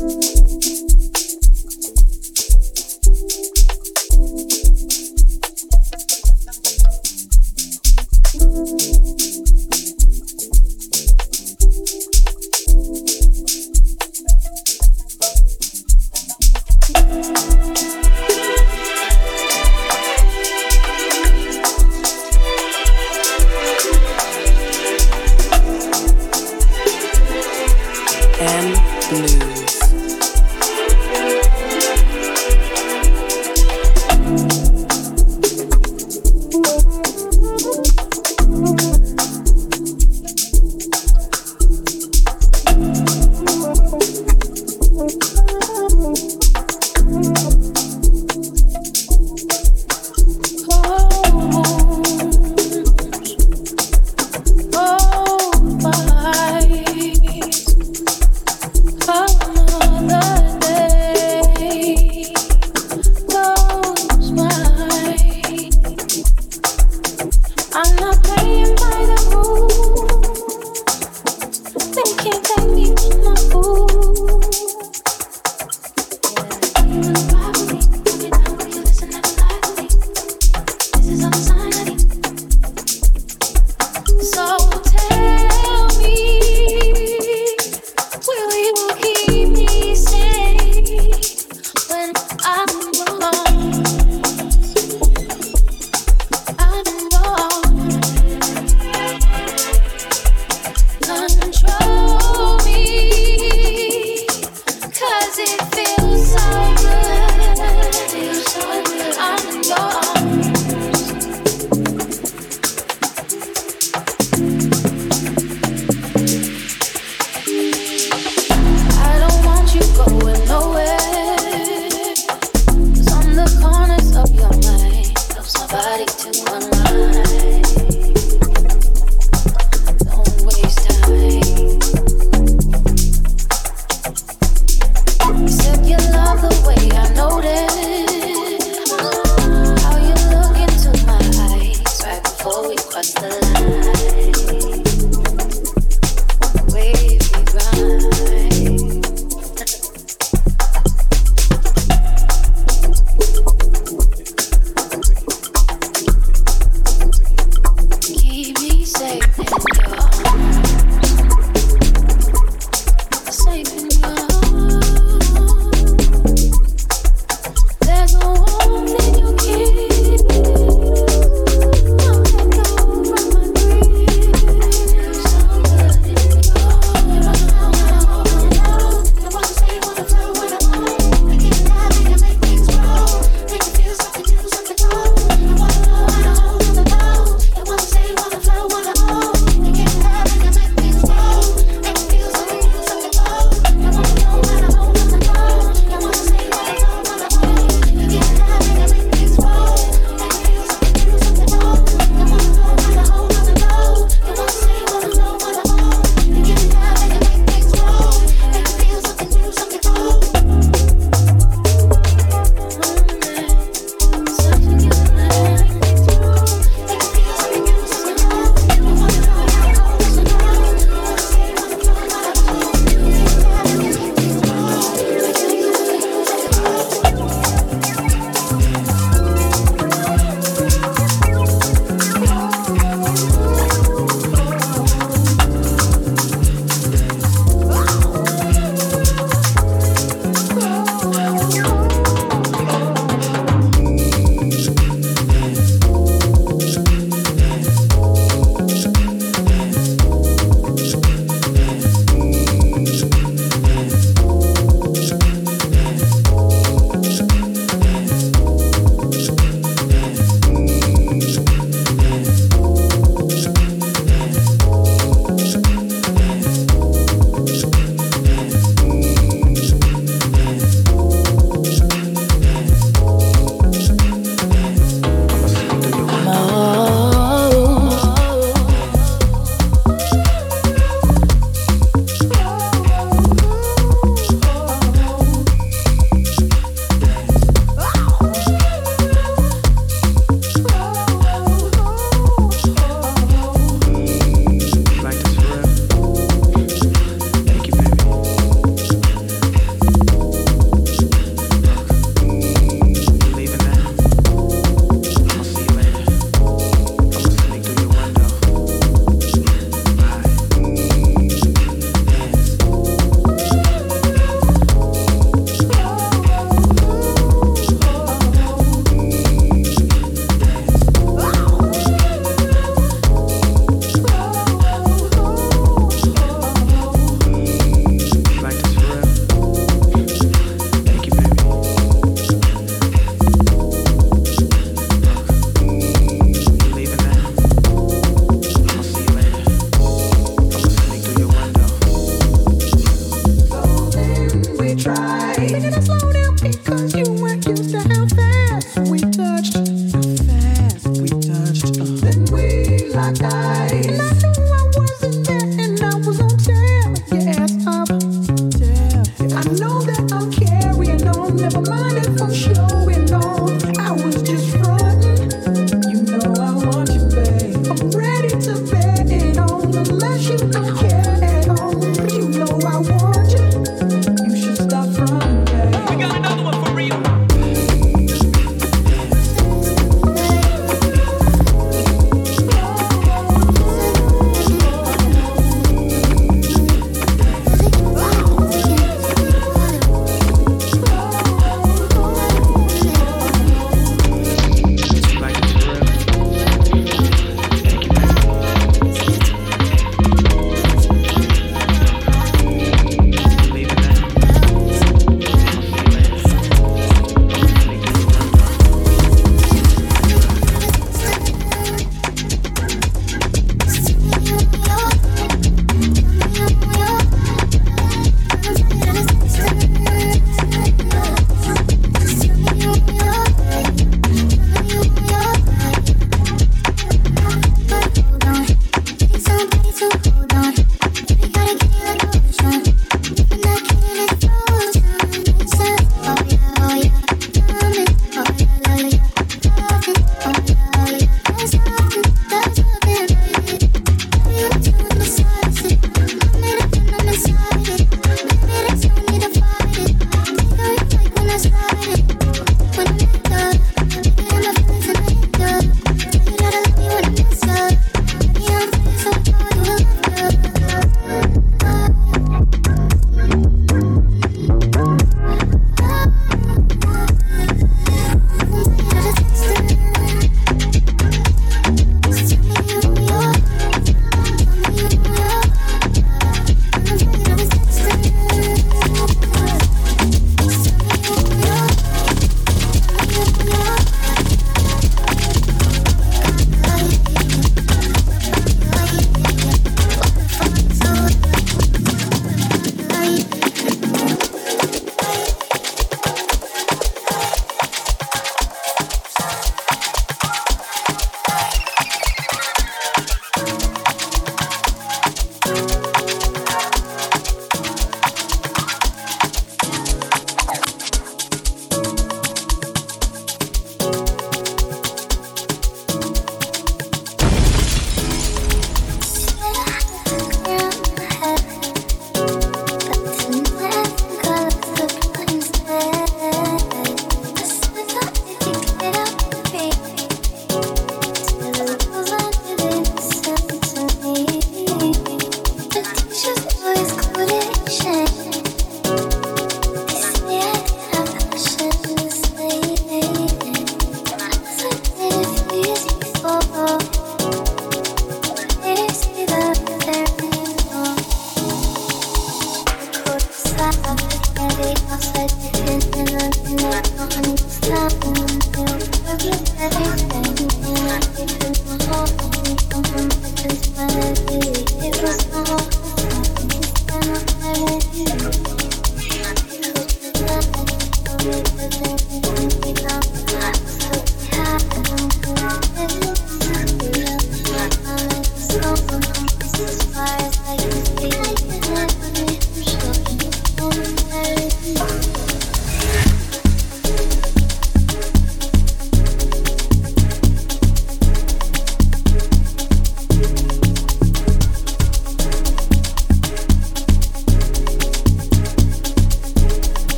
Oh,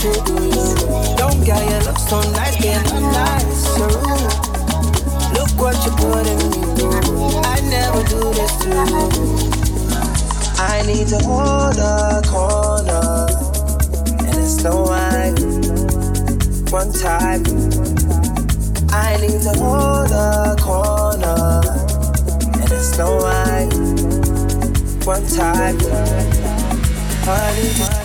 to you. Don't get you look so nice, being not nice, you're. Look what you put in me. I never do this to you. I need to hold a corner and it's no wine. One time, I need to hold a corner and it's no wine. One time, honey, M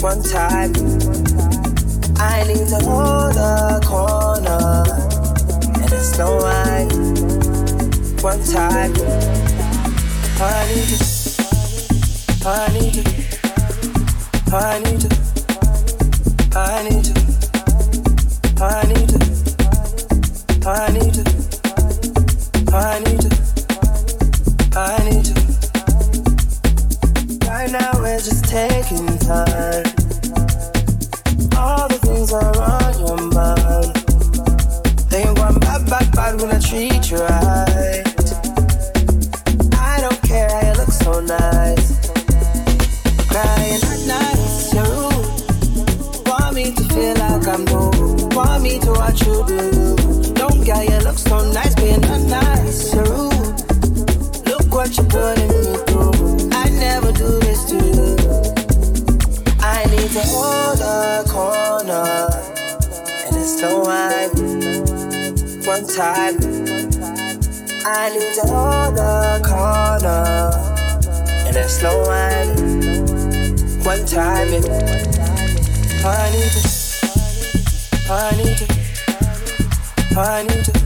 one time. I need to hold a corner, and it's no line. One time, I need you, I need you, I need you, I need you, I need I need I need I need. Right now we're just taking time. blindly on the corner and a slow wine. One time it, honey, honey, honey, honey.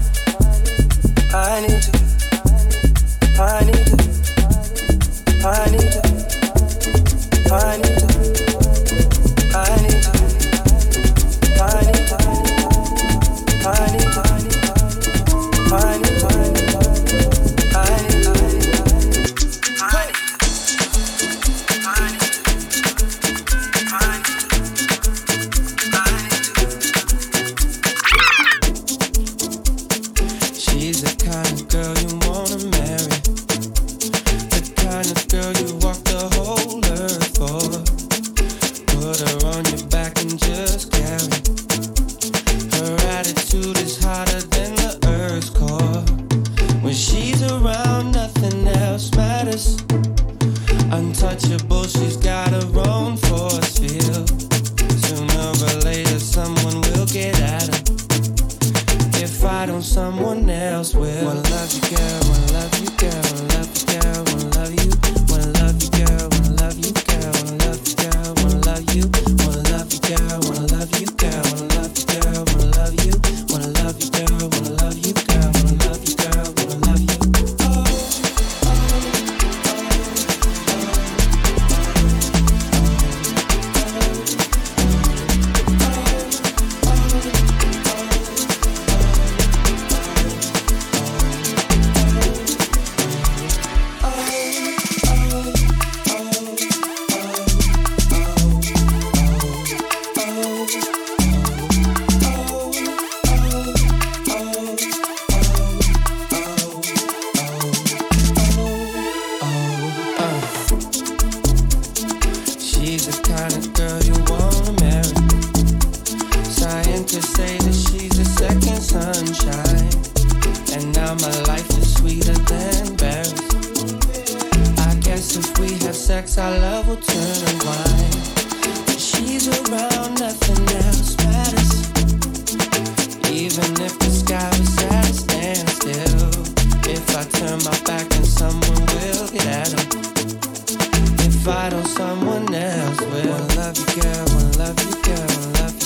someone will get at him. If I don't, someone else will. One love you, girl. One love you, girl. One love you.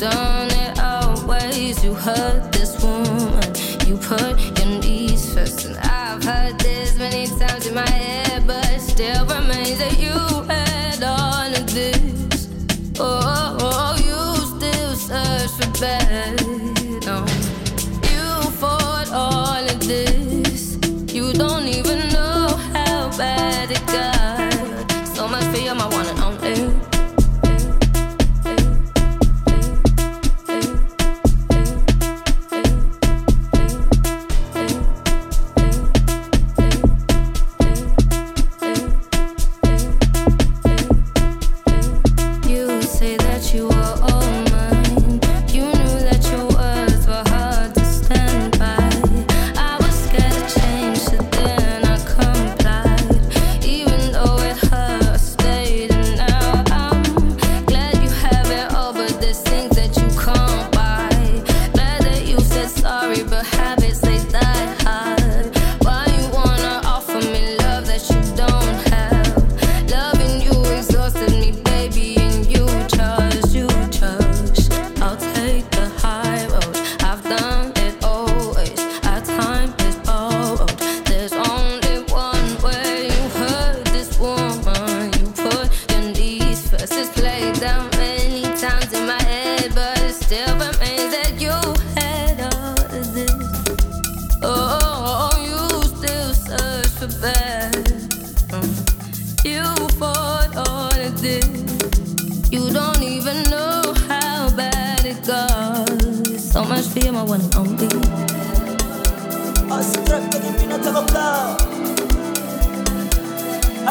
done it always. You hurt this woman, you put your knees first. And I've heard this many times in my head.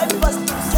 I bust.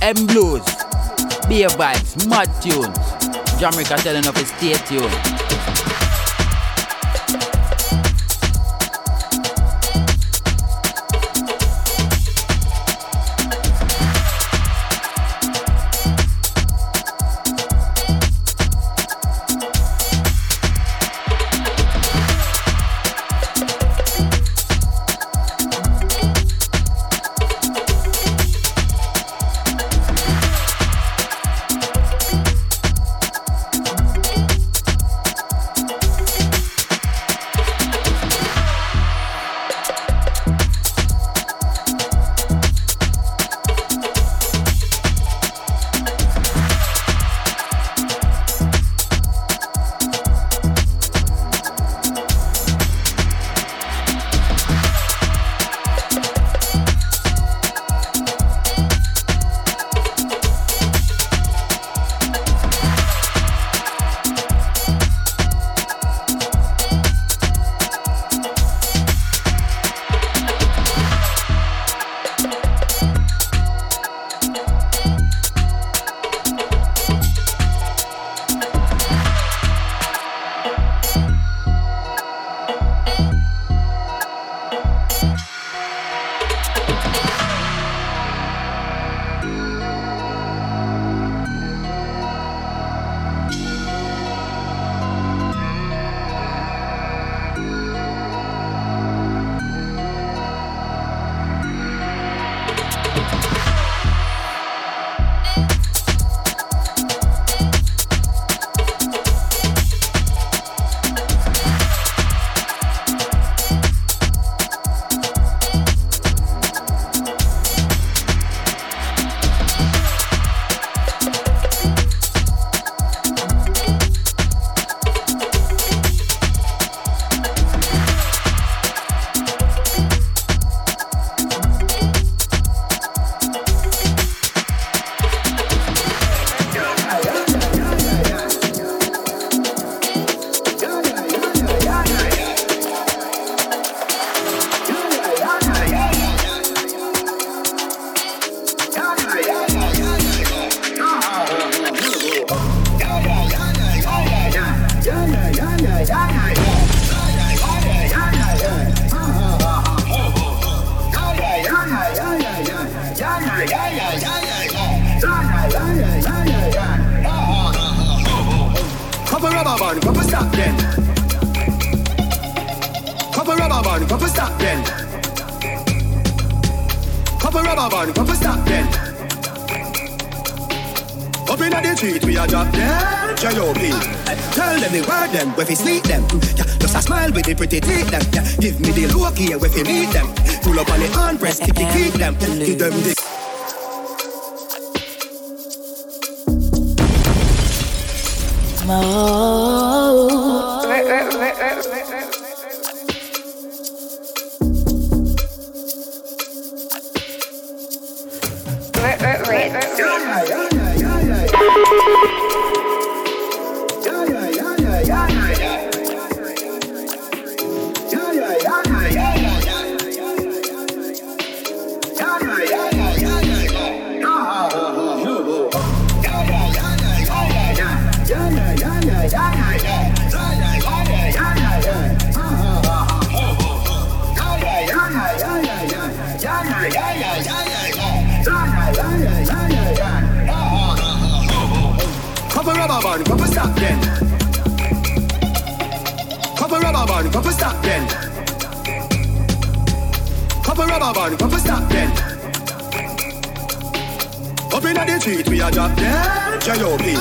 M Blues, Beer Vibes, Mad Tunes. Jamaica telling of a stay tuned. Stop then. Couple rubber band, couple stop then. Couple rubber band, couple stop then. Up inna the street, we a drop them. J.O.P.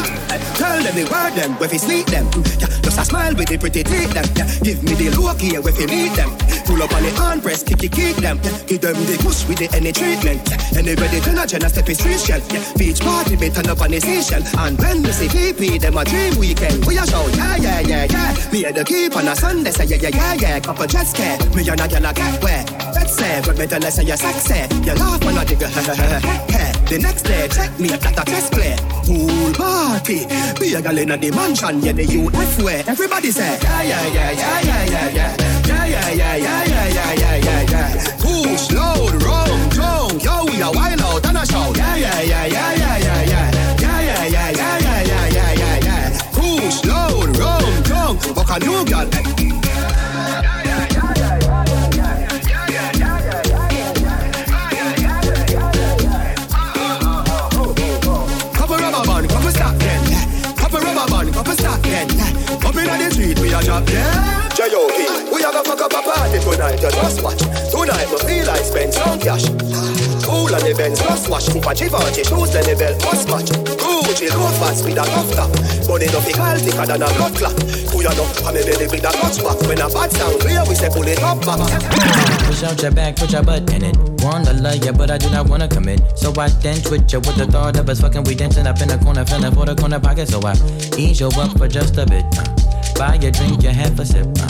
Tell them the word them, where fi sleep them. Yeah, just a smile with the pretty teeth them. Yeah, give me the look here, where fi meet them. Pull up on the press, kick it, kick them. Give them the push with the any treatment. Anybody turn a gen a step is. Yeah, beach party, me turn up on the station. And when we see VP, them a dream weekend. We a show, yeah, yeah, yeah, yeah. Me a the keep on a Sunday, say yeah, yeah, yeah, yeah. Couple jet ski, me and a girl a get wet. Let's say, but me tell her say you're sexy. You laugh when I dig a The next day, check me at a test play. Pool party, be a girl in a the mansion, yeah, the UF way. Everybody say, yeah, yeah, yeah, yeah, yeah, yeah, yeah. Yeah, yeah, yeah, yeah, yeah, yeah, yeah, yeah, yeah. Push, load, rum, drunk. Yo, we a wild out and a shout. Yeah, yeah, yeah, yeah, yeah, yeah, yeah. Yeah, yeah, yeah, yeah, yeah, yeah, yeah, yeah, yeah. Up the street, we a them. J.O.P. We a go fuck up a party tonight, you just watch. Tonight me feel like spend some cash. Cool on the Benz, just wash. Tip Givenchy shoes, the belt must match. Gucci low fast with a tough top. But no fi call thicker than a blood clot. You know? I'm a belly with a clutch back. When a bad sound clear, we say pull it up back. Push out your back, put your butt in it. Wanna love ya, but I do not wanna commit. So I dance with you with the thought of us fucking. We dancing up in the corner, feeling for the corner pocket. So I ease you up for just a bit. Uh. Buy a drink, you have a sip. Uh.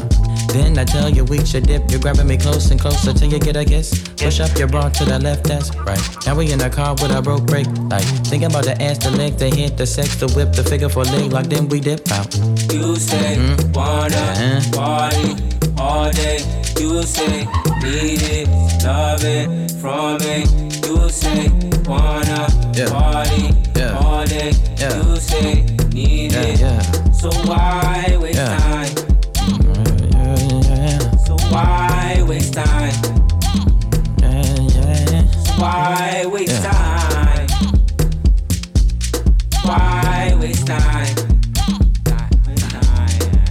Then I tell you we should dip. You're grabbing me close and closer till you get a kiss. Push up your bra to the left, that's right. Now we in the car with a broke brake light. Thinking about the ass, the leg, the hit, the sex, the whip, the figure for leg lock. Then we dip out. You say wanna Uh-huh. party all day. You say need it, love it from me. You say wanna Yeah. party Yeah. all day. Yeah. You say need Yeah, it. yeah. So why. Time? Yeah, yeah, So why waste time? yeah, yeah. So why waste time? Why waste time?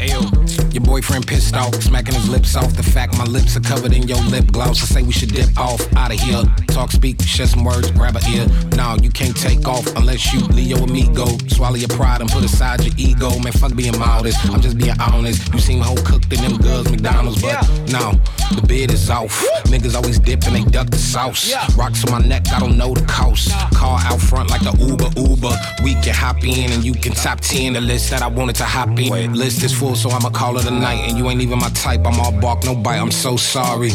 Ayo, your boyfriend pissed off, smacking his lips off. The fact my lips are covered in your lip gloss. I say we should dip off out of here talk, speak, share some words, grab a ear. Now you can't take off unless you Leo amigo. Swallow your pride and put aside your ego. Man, fuck being modest. I'm just being honest. You seem whole cooked in them girls' McDonald's, but yeah. now the bid is off. Niggas always dip and they duck the sauce. Yeah. Rocks on my neck, I don't know the cost. Nah. Car out front like the Uber Uber. We can hop in and you can top 10 the list that I wanted to hop in. Wait. List is full, so I'ma call it a night. And you ain't even my type. I'm all bark, no bite. I'm so sorry.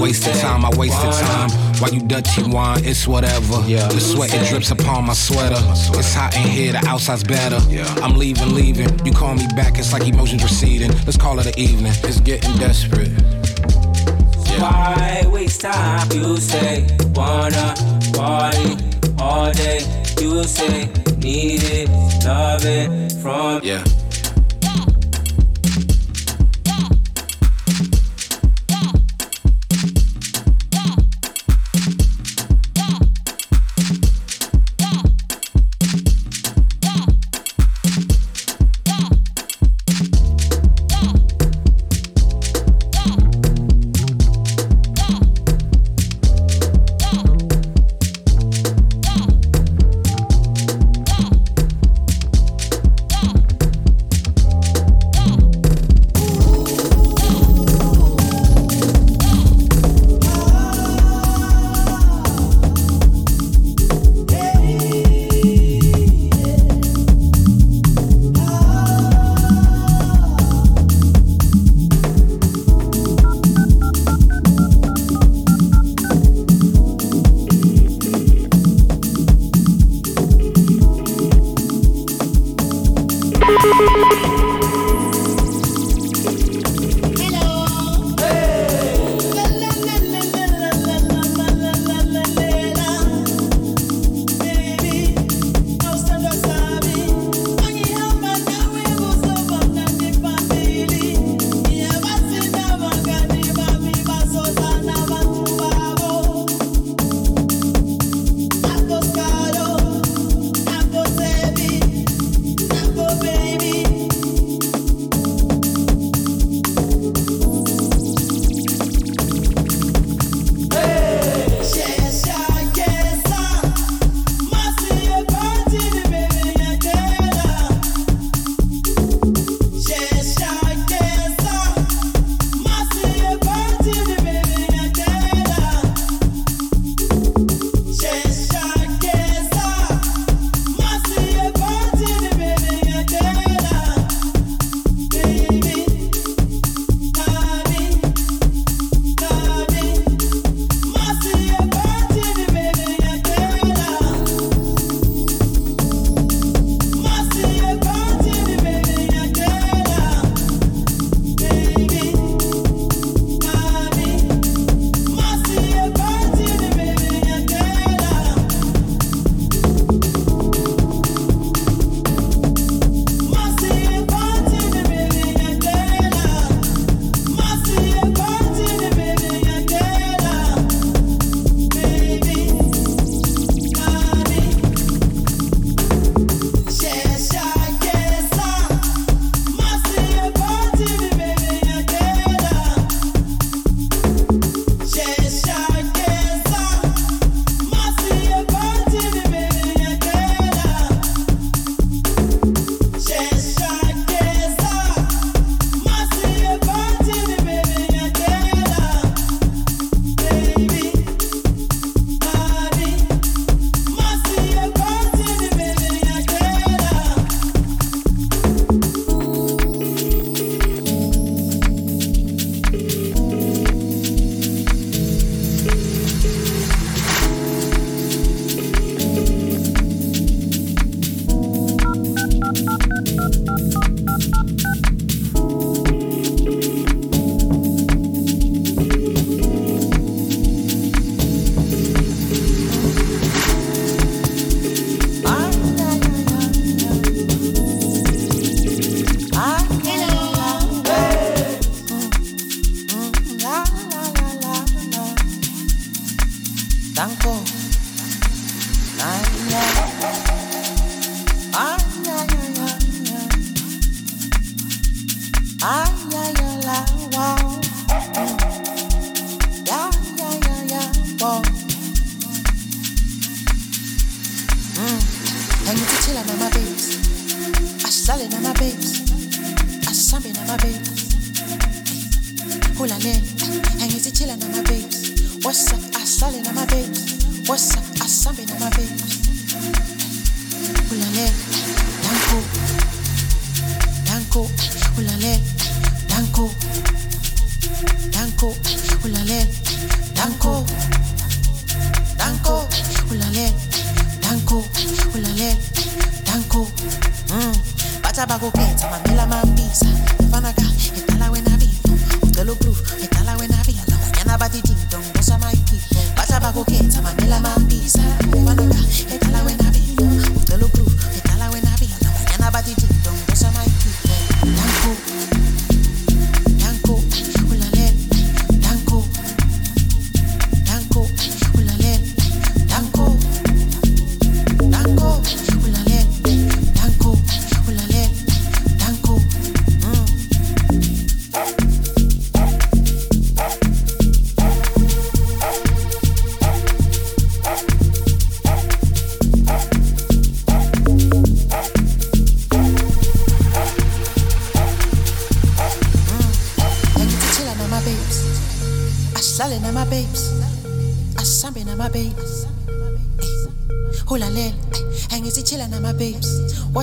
Wasted time, I wasted time. Why you done? T1, it's whatever. Yeah. The sweat it drips upon my sweater. It's hot in here, the outside's better. Yeah. I'm leaving, leaving. You call me back, it's like emotions receding. Let's call it an evening. It's getting desperate. Why waste time? You say wanna party all day. You say need it, love it from yeah.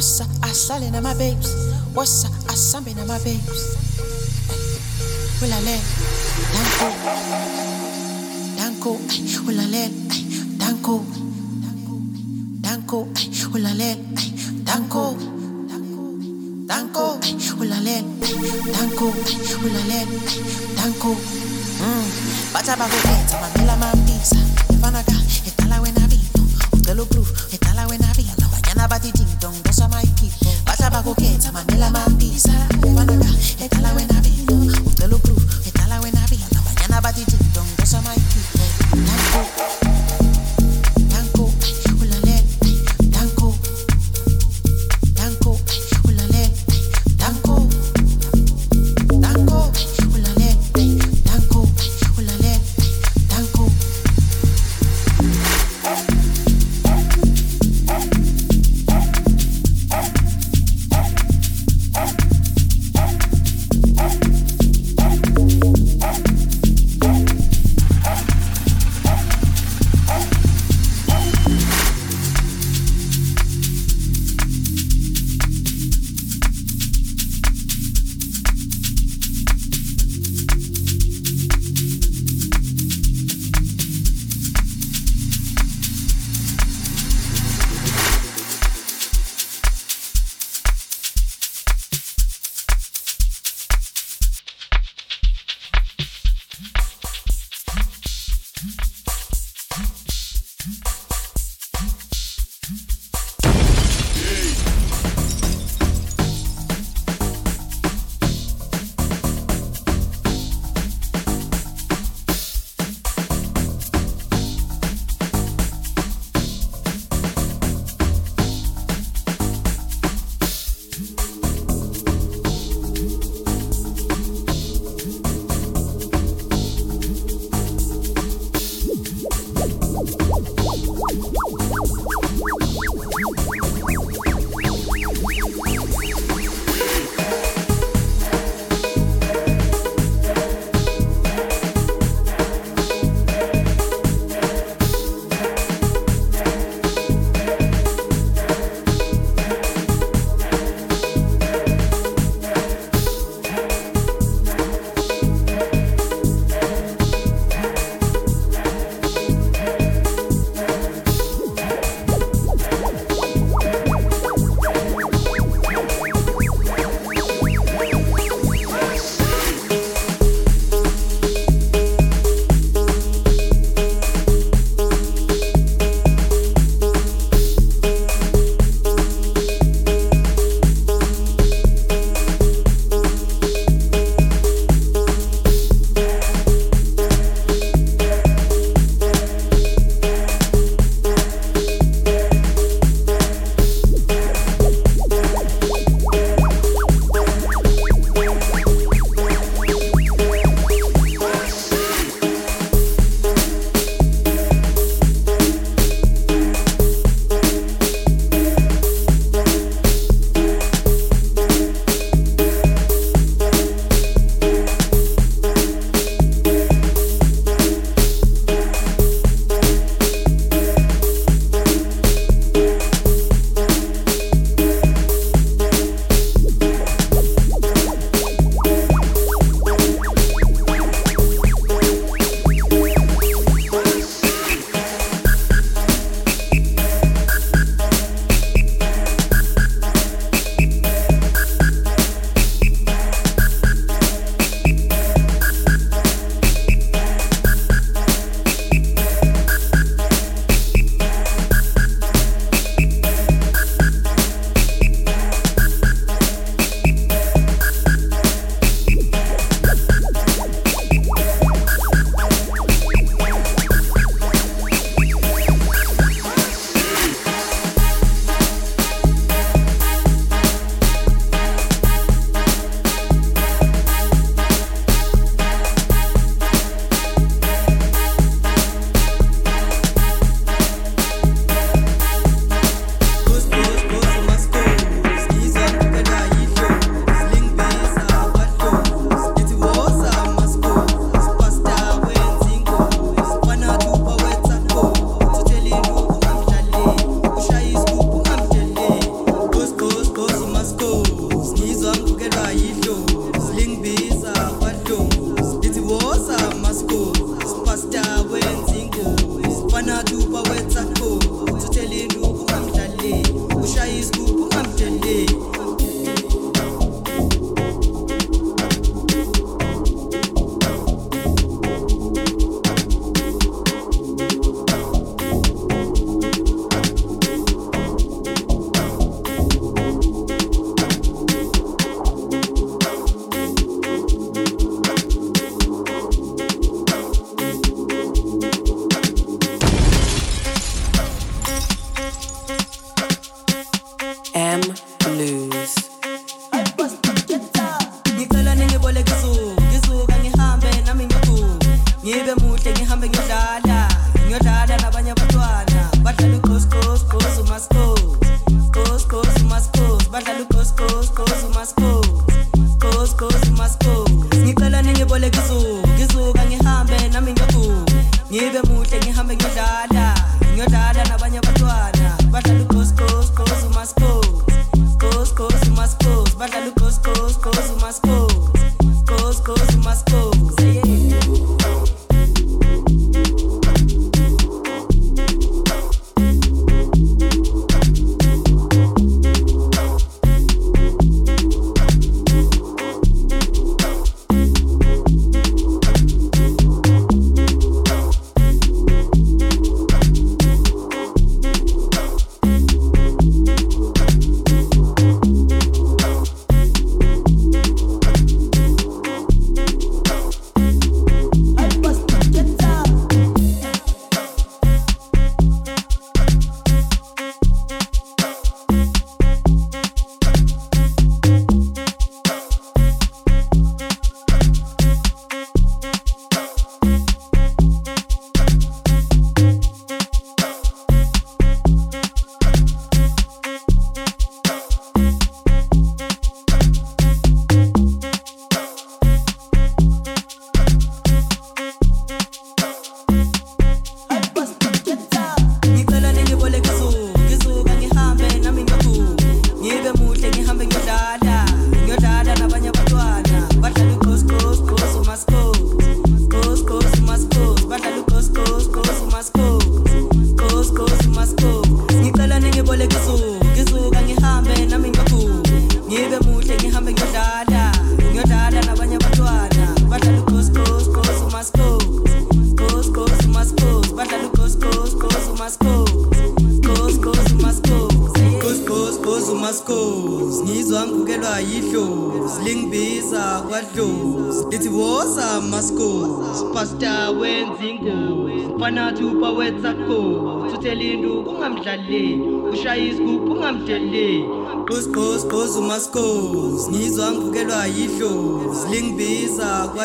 What's up? I selling my babes. What's up? I summon my babes. Will I let? Danko. Danko. Will I let? Danko. Danko. Will I let? Danko. Danko. Will I let? Danko. Will I let? Danko. Bata bago beta, mamela mambisa. Ivanaga, itala wena vito. Utelo proof.